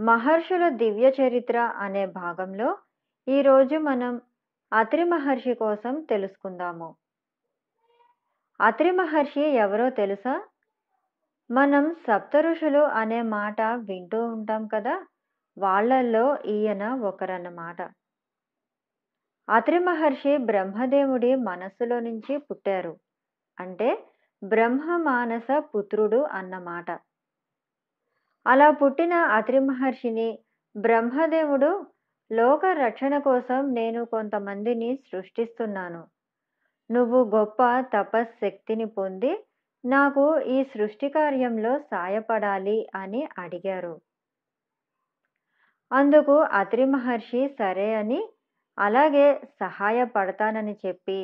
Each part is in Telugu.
మహర్షుల దివ్య చరిత్ర అనే భాగంలో ఈరోజు మనం అత్రి మహర్షి కోసం తెలుసుకుందాము. అత్రి మహర్షి ఎవరో తెలుసా? మనం సప్త ఋషులు అనే మాట వింటూ ఉంటాం కదా వాళ్ళల్లో ఈయన ఒకరన్నమాట. అత్రి మహర్షి బ్రహ్మదేవుడి మనస్సులో నుంచి పుట్టారు. అంటే బ్రహ్మ మానస పుత్రుడు అన్నమాట. అలా పుట్టిన అత్రి మహర్షిని బ్రహ్మదేవుడు లోక రక్షణ కోసం నేను కొంతమందిని సృష్టిస్తున్నాను. నువ్వు గొప్ప తపశ్శక్తిని పొంది నాకు ఈ సృష్టి కార్యంలో సాయపడాలి అని అడిగారు. అందుకు అత్రి మహర్షి సరే అని అలాగే సహాయపడతానని చెప్పి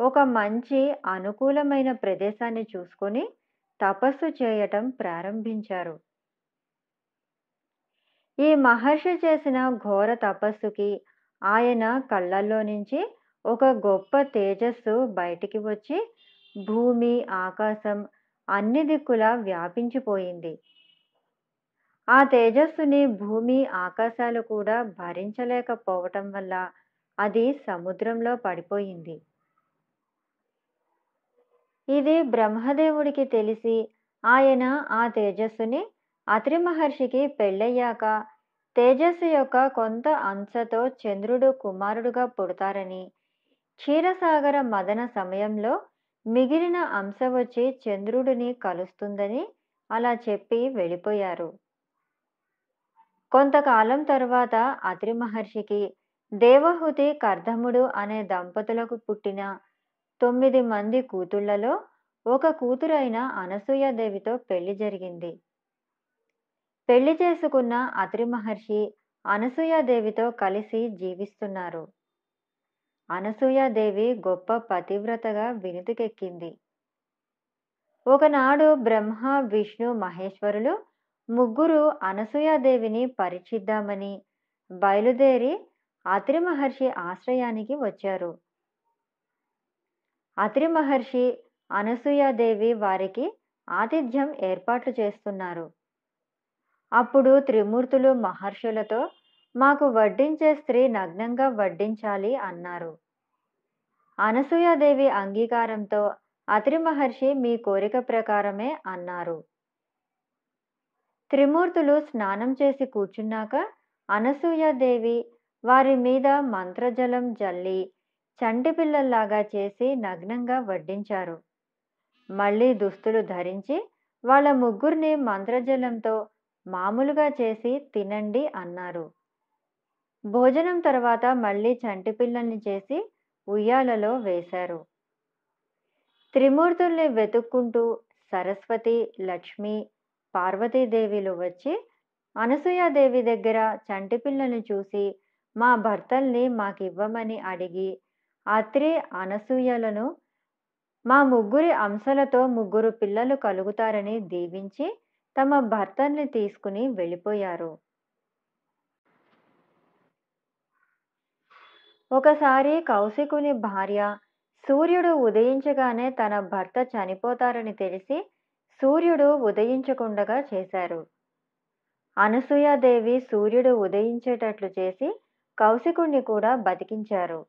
ఒక మంచి అనుకూలమైన ప్రదేశాన్ని చూసుకొని తపస్సు చేయటం ప్రారంభించారు. ఈ మహర్షి చేసిన ఘోర తపస్సుకి ఆయన కళ్ళల్లో నుంచి ఒక గొప్ప తేజస్సు బయటికి వచ్చి భూమి ఆకాశం అన్ని దిక్కులా వ్యాపించిపోయింది. ఆ తేజస్సుని భూమి ఆకాశాలు కూడా భరించలేకపోవటం వల్ల అది సముద్రంలో పడిపోయింది. ఇది బ్రహ్మదేవుడికి తెలిసి ఆయన ఆ తేజస్సుని అత్రి మహర్షికి పెళ్ళయ్యాక తేజస్సు యొక్క కొంత అంశతో చంద్రుడు కుమారుడుగా పుడతారని. క్షీరసాగర మదన సమయంలో మిగిలిన అంశ వచ్చి చంద్రుడిని కలుస్తుందని అలా చెప్పి వెళ్ళిపోయారు. కొంతకాలం తర్వాత అత్రి మహర్షికి దేవహుతి కర్ధముడు అనే దంపతులకు పుట్టిన తొమ్మిది మంది కూతుళ్ళలో ఒక కూతురైన అనసూయాదేవితో పెళ్ళి జరిగింది. పెళ్ళి చేసుకున్న అత్రి మహర్షి అనసూయాదేవితో కలిసి జీవిస్తున్నారు. అనసూయాదేవి గొప్ప పతివ్రతగా వినుతికెక్కింది. ఒకనాడు బ్రహ్మ విష్ణు మహేశ్వరులు ముగ్గురు అనసూయాదేవిని పరీక్షిద్దామని బయలుదేరి అత్రి మహర్షి ఆశ్రయానికి వచ్చారు. అత్రి మహర్షి అనసూయాదేవి వారికి ఆతిథ్యం ఏర్పాట్లు చేస్తున్నారు. అప్పుడు త్రిమూర్తులు మహర్షులతో మాకు వడ్డించే స్త్రీ నగ్నంగా వడ్డించాలి అన్నారు. అనసూయాదేవి అంగీకారంతో అత్రి మహర్షి మీ కోరిక ప్రకారమే అన్నారు. త్రిమూర్తులు స్నానం చేసి కూర్చున్నాక అనసూయాదేవి వారి మీద మంత్రజలం జల్లి చంటి పిల్లల్లాగా చేసి నగ్నంగా వడ్డించారు. మళ్ళీ దుస్తులు ధరించి వాళ్ళ ముగ్గురిని మంత్రజలంతో మామూలుగా చేసి తినండి అన్నారు. భోజనం తర్వాత మళ్ళీ చంటి పిల్లల్ని చేసి ఉయ్యాలలో వేశారు. త్రిమూర్తుల్ని వెతుక్కుంటూ సరస్వతి లక్ష్మి పార్వతీదేవిలు వచ్చి అనసూయాదేవి దగ్గర చంటి పిల్లల్ని చూసి మా భర్తల్ని మాకివ్వమని అడిగి అత్రి అనసూయలను మా ముగ్గురి అంశలతో ముగ్గురు పిల్లలు కలుగుతారని దీవించి తమ భర్తల్ని తీసుకుని వెళ్ళిపోయారు. ఒకసారి కౌశికుని భార్య సూర్యుడు ఉదయించగానే తన భర్త చనిపోతారని తెలిసి సూర్యుడు ఉదయించకుండగా చేశారు. అనసూయాదేవి సూర్యుడు ఉదయించేటట్లు చేసి కౌశికుణ్ణి కూడా బతికించారు.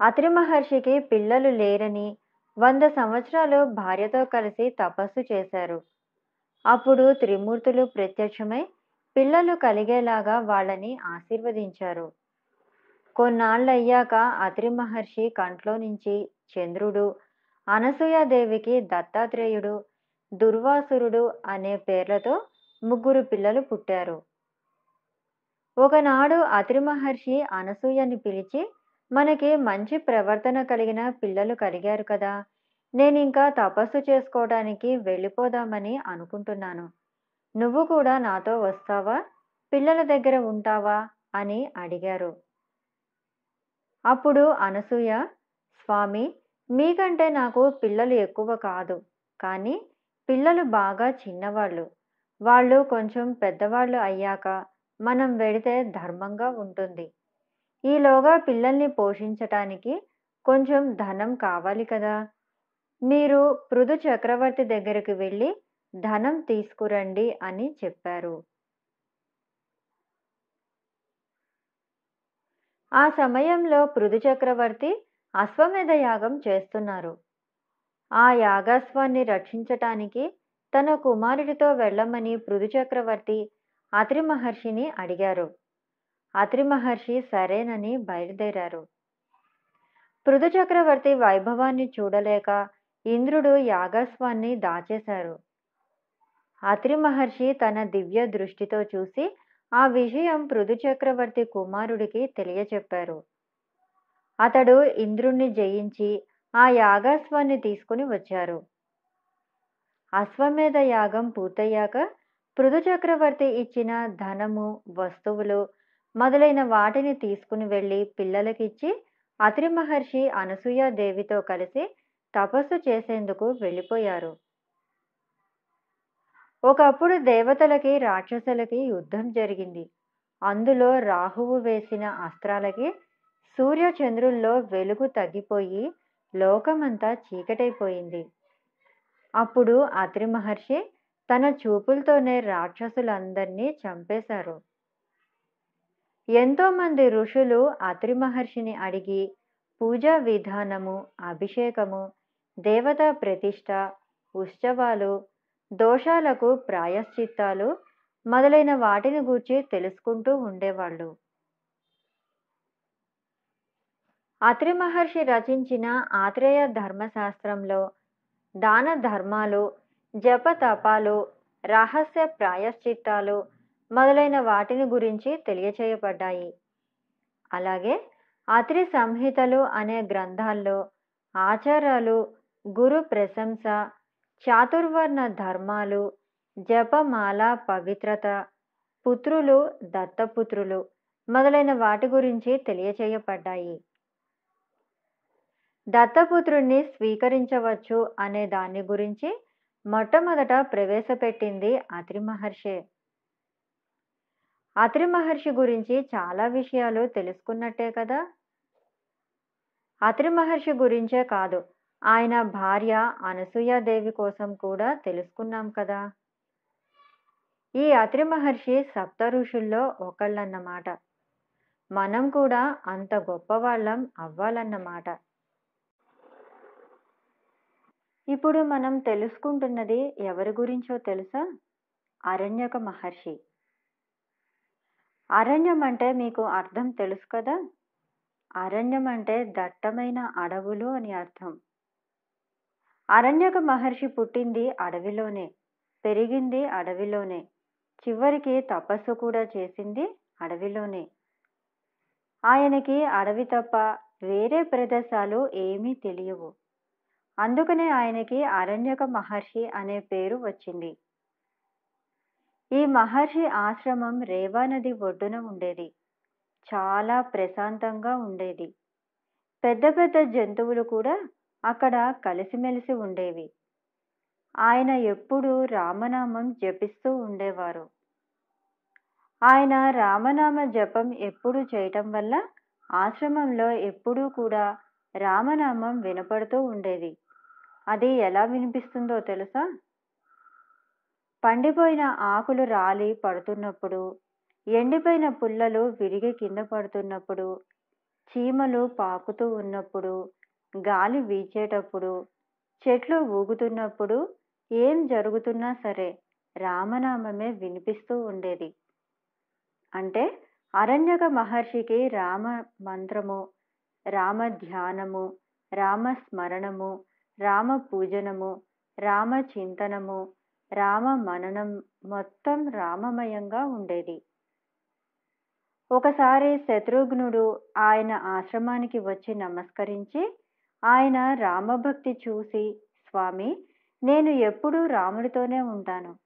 అత్రి మహర్షికి పిల్లలు లేరని వంద సంవత్సరాలు భార్యతో కలిసి తపస్సు చేశారు. అప్పుడు త్రిమూర్తులు ప్రత్యక్షమై పిల్లలు కలిగేలాగా వాళ్ళని ఆశీర్వదించారు. కొన్నాళ్ళయ్యాక అత్రి మహర్షి కంట్లో నుంచి చంద్రుడు అనసూయాదేవికి దత్తాత్రేయుడు దుర్వాసురుడు అనే పేర్లతో ముగ్గురు పిల్లలు పుట్టారు. ఒకనాడు అత్రి మహర్షి అనసూయని పిలిచి మనకి మంచి ప్రవర్తన కలిగిన పిల్లలు కలిగారు కదా నేను ఇంకా తపస్సు చేసుకోవడానికి వెళ్ళిపోదామని అనుకుంటున్నాను. నువ్వు కూడా నాతో వస్తావా? పిల్లల దగ్గర ఉంటావా? అని అడిగారు. అప్పుడు అనసూయ స్వామి మీకంటే నాకు పిల్లలు ఎక్కువ కాదు. కానీ పిల్లలు బాగా చిన్నవాళ్ళు. వాళ్ళు కొంచెం పెద్దవాళ్ళు అయ్యాక మనం వెడితే ధర్మంగా ఉంటుంది. ఈలోగా పిల్లల్ని పోషించటానికి కొంచెం ధనం కావాలి కదా. మీరు పృథు చక్రవర్తి దగ్గరికి వెళ్ళి ధనం తీసుకురండి అని చెప్పారు. ఆ సమయంలో పృథు చక్రవర్తి అశ్వమేధ యాగం చేస్తున్నారు. ఆ యాగాస్వాన్ని రక్షించటానికి తన కుమారుడితో వెళ్ళమని పృథు చక్రవర్తి అత్రి మహర్షిని అడిగారు. అత్రి మహర్షి సరేనని బయలుదేరారు. పృథు చక్రవర్తి వైభవాన్ని చూడలేక ఇంద్రుడు యాగస్వాన్ని దాచేశారు. అత్రి మహర్షి తన దివ్య దృష్టితో చూసి ఆ విషయం పృథు చక్రవర్తి కుమారుడికి తెలియచెప్పారు. అతడు ఇంద్రుణ్ణి జయించి ఆ యాగాస్వాన్ని తీసుకుని వచ్చారు. అశ్వమేధ యాగం పూర్తయ్యాక పృథు చక్రవర్తి ఇచ్చిన ధనము వస్తువులు మొదలైన వాటిని తీసుకుని వెళ్ళి పిల్లలకిచ్చి అత్రి మహర్షి అనసూయాదేవితో కలిసి తపస్సు చేసేందుకు వెళ్ళిపోయారు. ఒకప్పుడు దేవతలకి రాక్షసులకి యుద్ధం జరిగింది. అందులో రాహువు వేసిన అస్త్రాలకి సూర్యచంద్రుల్లో వెలుగు తగ్గిపోయి లోకమంతా చీకటైపోయింది. అప్పుడు అత్రి మహర్షి తన చూపులతోనే రాక్షసులందరినీ చంపేశారు. ఎంతోమంది ఋషులు అత్రి మహర్షిని అడిగి పూజా విధానము అభిషేకము దేవతా ప్రతిష్ట ఉత్సవాలు దోషాలకు ప్రాయశ్చిత్తాలు మొదలైన వాటిని గూర్చి తెలుసుకుంటూ ఉండేవాళ్ళు. అత్రి మహర్షి రచించిన ఆత్రేయ ధర్మశాస్త్రంలో దాన ధర్మాలు జపతపాలు రహస్య ప్రాయశ్చిత్తాలు మొదలైన వాటిని గురించి తెలియచేయబడ్డాయి. అలాగే అత్రి సంహితలు అనే గ్రంథాల్లో ఆచారాలు గురు ప్రశంస చాతుర్వర్ణ ధర్మాలు జపమాల పవిత్రత పుత్రులు దత్తపుత్రులు మొదలైన వాటి గురించి తెలియచేయబడ్డాయి. దత్తపుత్రుణ్ణి స్వీకరించవచ్చు అనే దాని గురించి మొట్టమొదట ప్రవేశపెట్టింది అత్రి మహర్షే అత్రి మహర్షి గురించి చాలా విషయాలు తెలుసుకున్నట్టే కదా? అత్రి మహర్షి గురించే కాదు ఆయన భార్య అనసూయాదేవి కోసం కూడా తెలుసుకున్నాం కదా. ఈ అత్రి మహర్షి సప్త ఋషుల్లో ఒకళ్ళన్నమాట. మనం కూడా అంత గొప్పవాళ్ళం అవ్వాలన్నమాట. ఇప్పుడు మనం తెలుసుకుంటున్నది ఎవరి గురించో తెలుసా? అరణ్యక మహర్షి. అరణ్యం అంటే మీకు అర్థం తెలుసు కదా? అరణ్యం అంటే దట్టమైన అడవులు అని అర్థం. అరణ్యక మహర్షి పుట్టింది అడవిలోనే పెరిగింది అడవిలోనే చివరికి తపస్సు కూడా చేసింది అడవిలోనే. ఆయనకి అడవి తప్ప వేరే ప్రదేశాలు ఏమీ తెలియవు. అందుకనే ఆయనకి అరణ్యక మహర్షి అనే పేరు వచ్చింది. ఈ మహర్షి ఆశ్రమం రేవా నది ఒడ్డున ఉండేది. చాలా ప్రశాంతంగా ఉండేది. పెద్ద పెద్ద జంతువులు కూడా అక్కడ కలిసిమెలిసి ఉండేవి. ఆయన ఎప్పుడూ రామనామం జపిస్తూ ఉండేవారు. ఆయన రామనామ జపం ఎప్పుడు చేయటం వల్ల ఆశ్రమంలో ఎప్పుడూ కూడా రామనామం వినపడుతూ ఉండేది. అది ఎలా వినిపిస్తుందో తెలుసా? పండిపోయిన ఆకులు రాలి పడుతున్నప్పుడు ఎండిపోయిన పుల్లలు విరిగి కింద పడుతున్నప్పుడు చీమలు పాకుతూ ఉన్నప్పుడు గాలి వీచేటప్పుడు చెట్లు ఊగుతున్నప్పుడు ఏం జరుగుతున్నా సరే రామనామమే వినిపిస్తూ ఉండేది. అంటే అరణ్యక మహర్షికి రామ మంత్రము రామ ధ్యానము రామ స్మరణము రామ పూజనము రామ చింతనము రామ మననం మొత్తం రామమయంగా ఉండేది. ఒకసారి శత్రుఘ్నుడు ఆయన ఆశ్రమానికి వచ్చి నమస్కరించి ఆయన రామభక్తి చూసి స్వామి నేను ఎప్పుడూ రాముడితోనే ఉంటాను.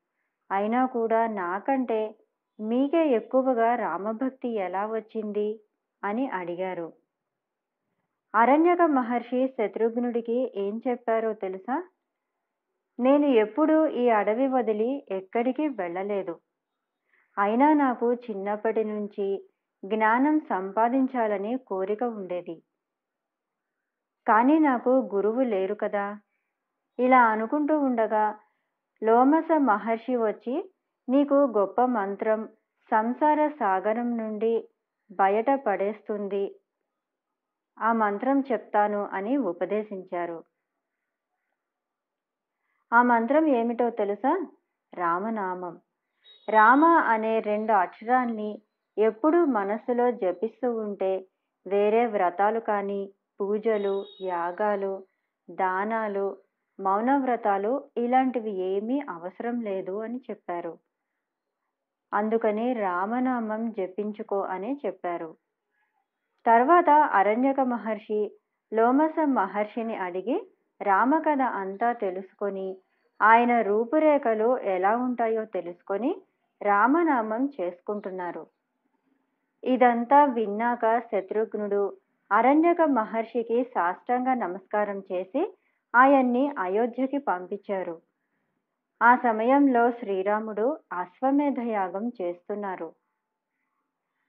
అయినా కూడా నాకంటే మీకే ఎక్కువగా రామభక్తి ఎలా వచ్చింది? అని అడిగారు. అరణ్యక మహర్షి శత్రుఘ్నుడికి ఏం చెప్పారో తెలుసా? నేను ఎప్పుడూ ఈ అడవి వదిలి ఎక్కడికి వెళ్ళలేదు. అయినా నాకు చిన్నప్పటి నుంచి జ్ఞానం సంపాదించాలని కోరిక ఉండేది. కానీ నాకు గురువు లేరు కదా. ఇలా అనుకుంటూ ఉండగా లోమస మహర్షి వచ్చి నీకు గొప్ప మంత్రం సంసార సాగరం నుండి బయట పడేస్తుంది. ఆ మంత్రం చెప్తాను అని ఉపదేశించారు. ఆ మంత్రం ఏమిటో తెలుసా? రామనామం. రామ అనే రెండు అక్షరాన్ని ఎప్పుడూ మనస్సులో జపిస్తూ ఉంటే వేరే వ్రతాలు కానీ పూజలు యాగాలు దానాలు మౌనవ్రతాలు ఇలాంటివి ఏమీ అవసరం లేదు అని చెప్పారు. అందుకని రామనామం జపించుకో అని చెప్పారు. తర్వాత అరణ్యక మహర్షి లోమస మహర్షిని అడిగి రామకథ అంతా తెలుసుకొని ఆయన రూపురేఖలు ఎలా ఉంటాయో తెలుసుకొని రామనామం చేసుకుంటున్నారు. ఇదంతా విన్నాక శత్రుఘ్నుడు అరణ్యక మహర్షికి సాష్టాంగ నమస్కారం చేసి ఆయన్ని అయోధ్యకి పంపించారు. ఆ సమయంలో శ్రీరాముడు అశ్వమేధ యాగం చేస్తున్నారు.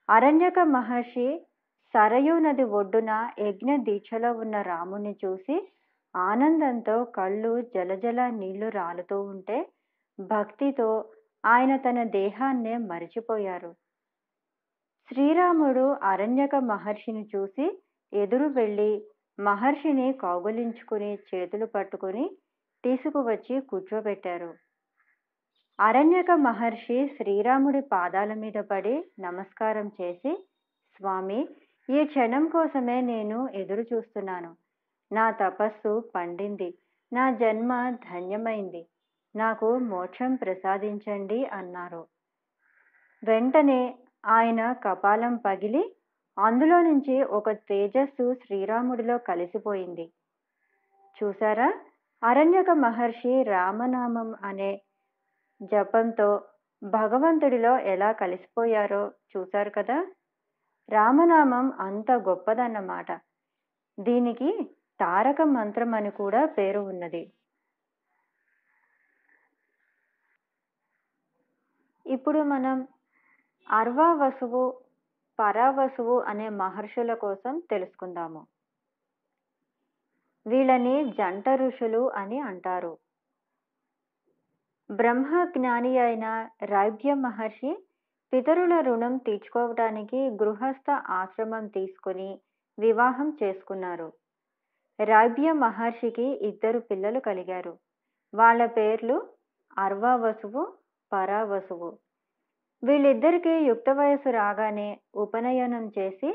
అరణ్యక మహర్షి సరయూ నది ఒడ్డున యజ్ఞ దీక్షలో ఉన్న రాముని చూసి ఆనందంతో కళ్ళు జలజల నీళ్ళు రాలుతూ ఉంటే భక్తితో ఆయన తన దేహాన్నే మరిచిపోయారు. శ్రీరాముడు అరణ్యక మహర్షిని చూసి ఎదురు వెళ్ళి మహర్షిని కౌగులించుకుని చేతులు పట్టుకుని తీసుకువచ్చి కూర్చోబెట్టారు. అరణ్యక మహర్షి శ్రీరాముడి పాదాల మీద పడి నమస్కారం చేసి స్వామి ఈ క్షణం కోసమే నేను ఎదురు చూస్తున్నాను. నా తపస్సు పండింది. నా జన్మ ధన్యమైంది. నాకు మోక్షం ప్రసాదించండి అన్నారు. వెంటనే ఆయన కపాలం పగిలి అందులో నుంచి ఒక తేజస్సు శ్రీరాముడిలో కలిసిపోయింది. చూసారా? అరణ్యక మహర్షి రామనామం అనే జపంతో భగవంతుడిలో ఎలా కలిసిపోయారో చూశారు కదా? రామనామం అంత గొప్పదన్నమాట. దీనికి తారక మంత్రం అని కూడా పేరు ఉన్నది. ఇప్పుడు మనం అర్వా వసువు పరావసువు అనే మహర్షుల కోసం తెలుసుకుందాము. వీళ్ళని జంట ఋషులు అని అంటారు. బ్రహ్మ జ్ఞాని అయిన రైభ్య మహర్షి పితరుల రుణం తీర్చుకోవటానికి గృహస్థ ఆశ్రమం తీసుకుని వివాహం చేసుకున్నారు. రైభ్య మహర్షికి ఇద్దరు పిల్లలు కలిగారు. వాళ్ళ పేర్లు అర్వావసువు పరావసువు. వీళ్ళిద్దరికీ యుక్త వయసు రాగానే ఉపనయనం చేసి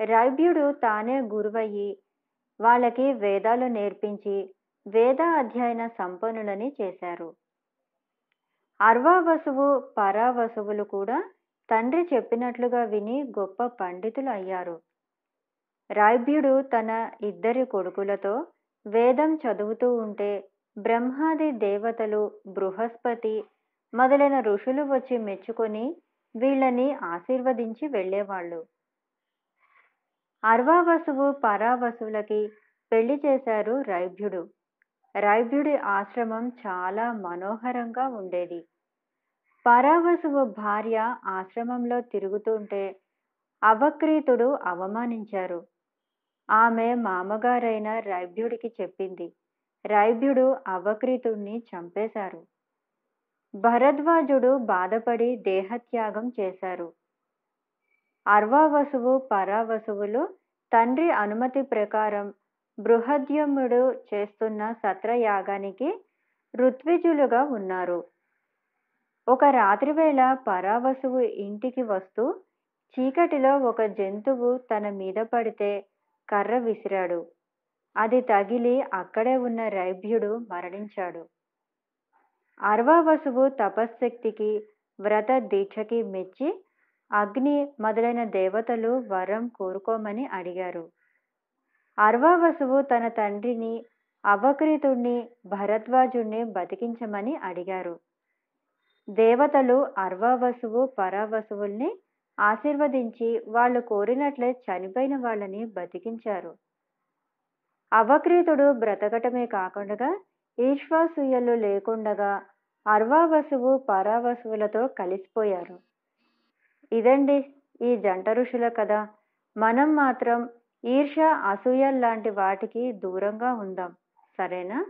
రైభ్యుడు తానే గురువయ్యి వాళ్ళకి వేదాలు నేర్పించి వేద అధ్యయన సంపన్నులని చేశారు. అర్వావసువు పరావసువులు కూడా తండ్రి చెప్పినట్లుగా విని గొప్ప పండితులు అయ్యారు. రాభ్యుడు తన ఇద్దరి కొడుకులతో వేదం చదువుతూ ఉంటే బ్రహ్మాది దేవతలు బృహస్పతి మొదలైన ఋషులు వచ్చి మెచ్చుకొని వీళ్ళని ఆశీర్వదించి వెళ్ళేవాళ్ళు. అర్వావసువు పరావసువులకి పెళ్ళి చేశారు రైభ్యుడు. రైభ్యుడి ఆశ్రమం చాలా మనోహరంగా ఉండేది. పరావసువు భార్య ఆశ్రమంలో తిరుగుతుంటే అవక్రీతుడు అవమానించారు. ఆమె మామగారైన రైభ్యుడికి చెప్పింది. రైభ్యుడు అవక్రీతుడిని చంపేశారు. భరద్వాజుడు బాధపడి దేహత్యాగం చేశారు. అర్వావసువు పరావసువులు తండ్రి అనుమతి ప్రకారం బృహద్యముడు చేస్తున్న సత్రయాగానికి ఋత్విజులుగా ఉన్నారు. ఒక రాత్రివేళ పరావసువు ఇంటికి వస్తూ చీకటిలో ఒక జంతువు తన మీద పడితే కర్ర విసిరాడు. అది తగిలి అక్కడే ఉన్న రైభ్యుడు మరణించాడు. అర్వావసువు తపశ్శక్తికి వ్రత దీక్షకి మెచ్చి అగ్ని మొదలైన దేవతలు వరం కోరుకోమని అడిగారు. అర్వావసువు తన తండ్రిని అవకృతుణ్ణి భరద్వాజుణ్ణి బతికించమని అడిగారు. దేవతలు అర్వావసువు పరావసువుల్ని ఆశీర్వదించి వాళ్ళు కోరినట్లే చనిపోయిన వాళ్ళని బతికించారు. అవక్రీతుడు బ్రతకటమే కాకుండా ఈశ్వాసూయలు లేకుండగా అర్వావసువు పరావసువులతో కలిసిపోయారు. ఇదండి ఈ జంట ఋషుల కథ. మనం మాత్రం ఈర్ష అసూయల్లాంటి వాటికి దూరంగా ఉందాం. సరేనా?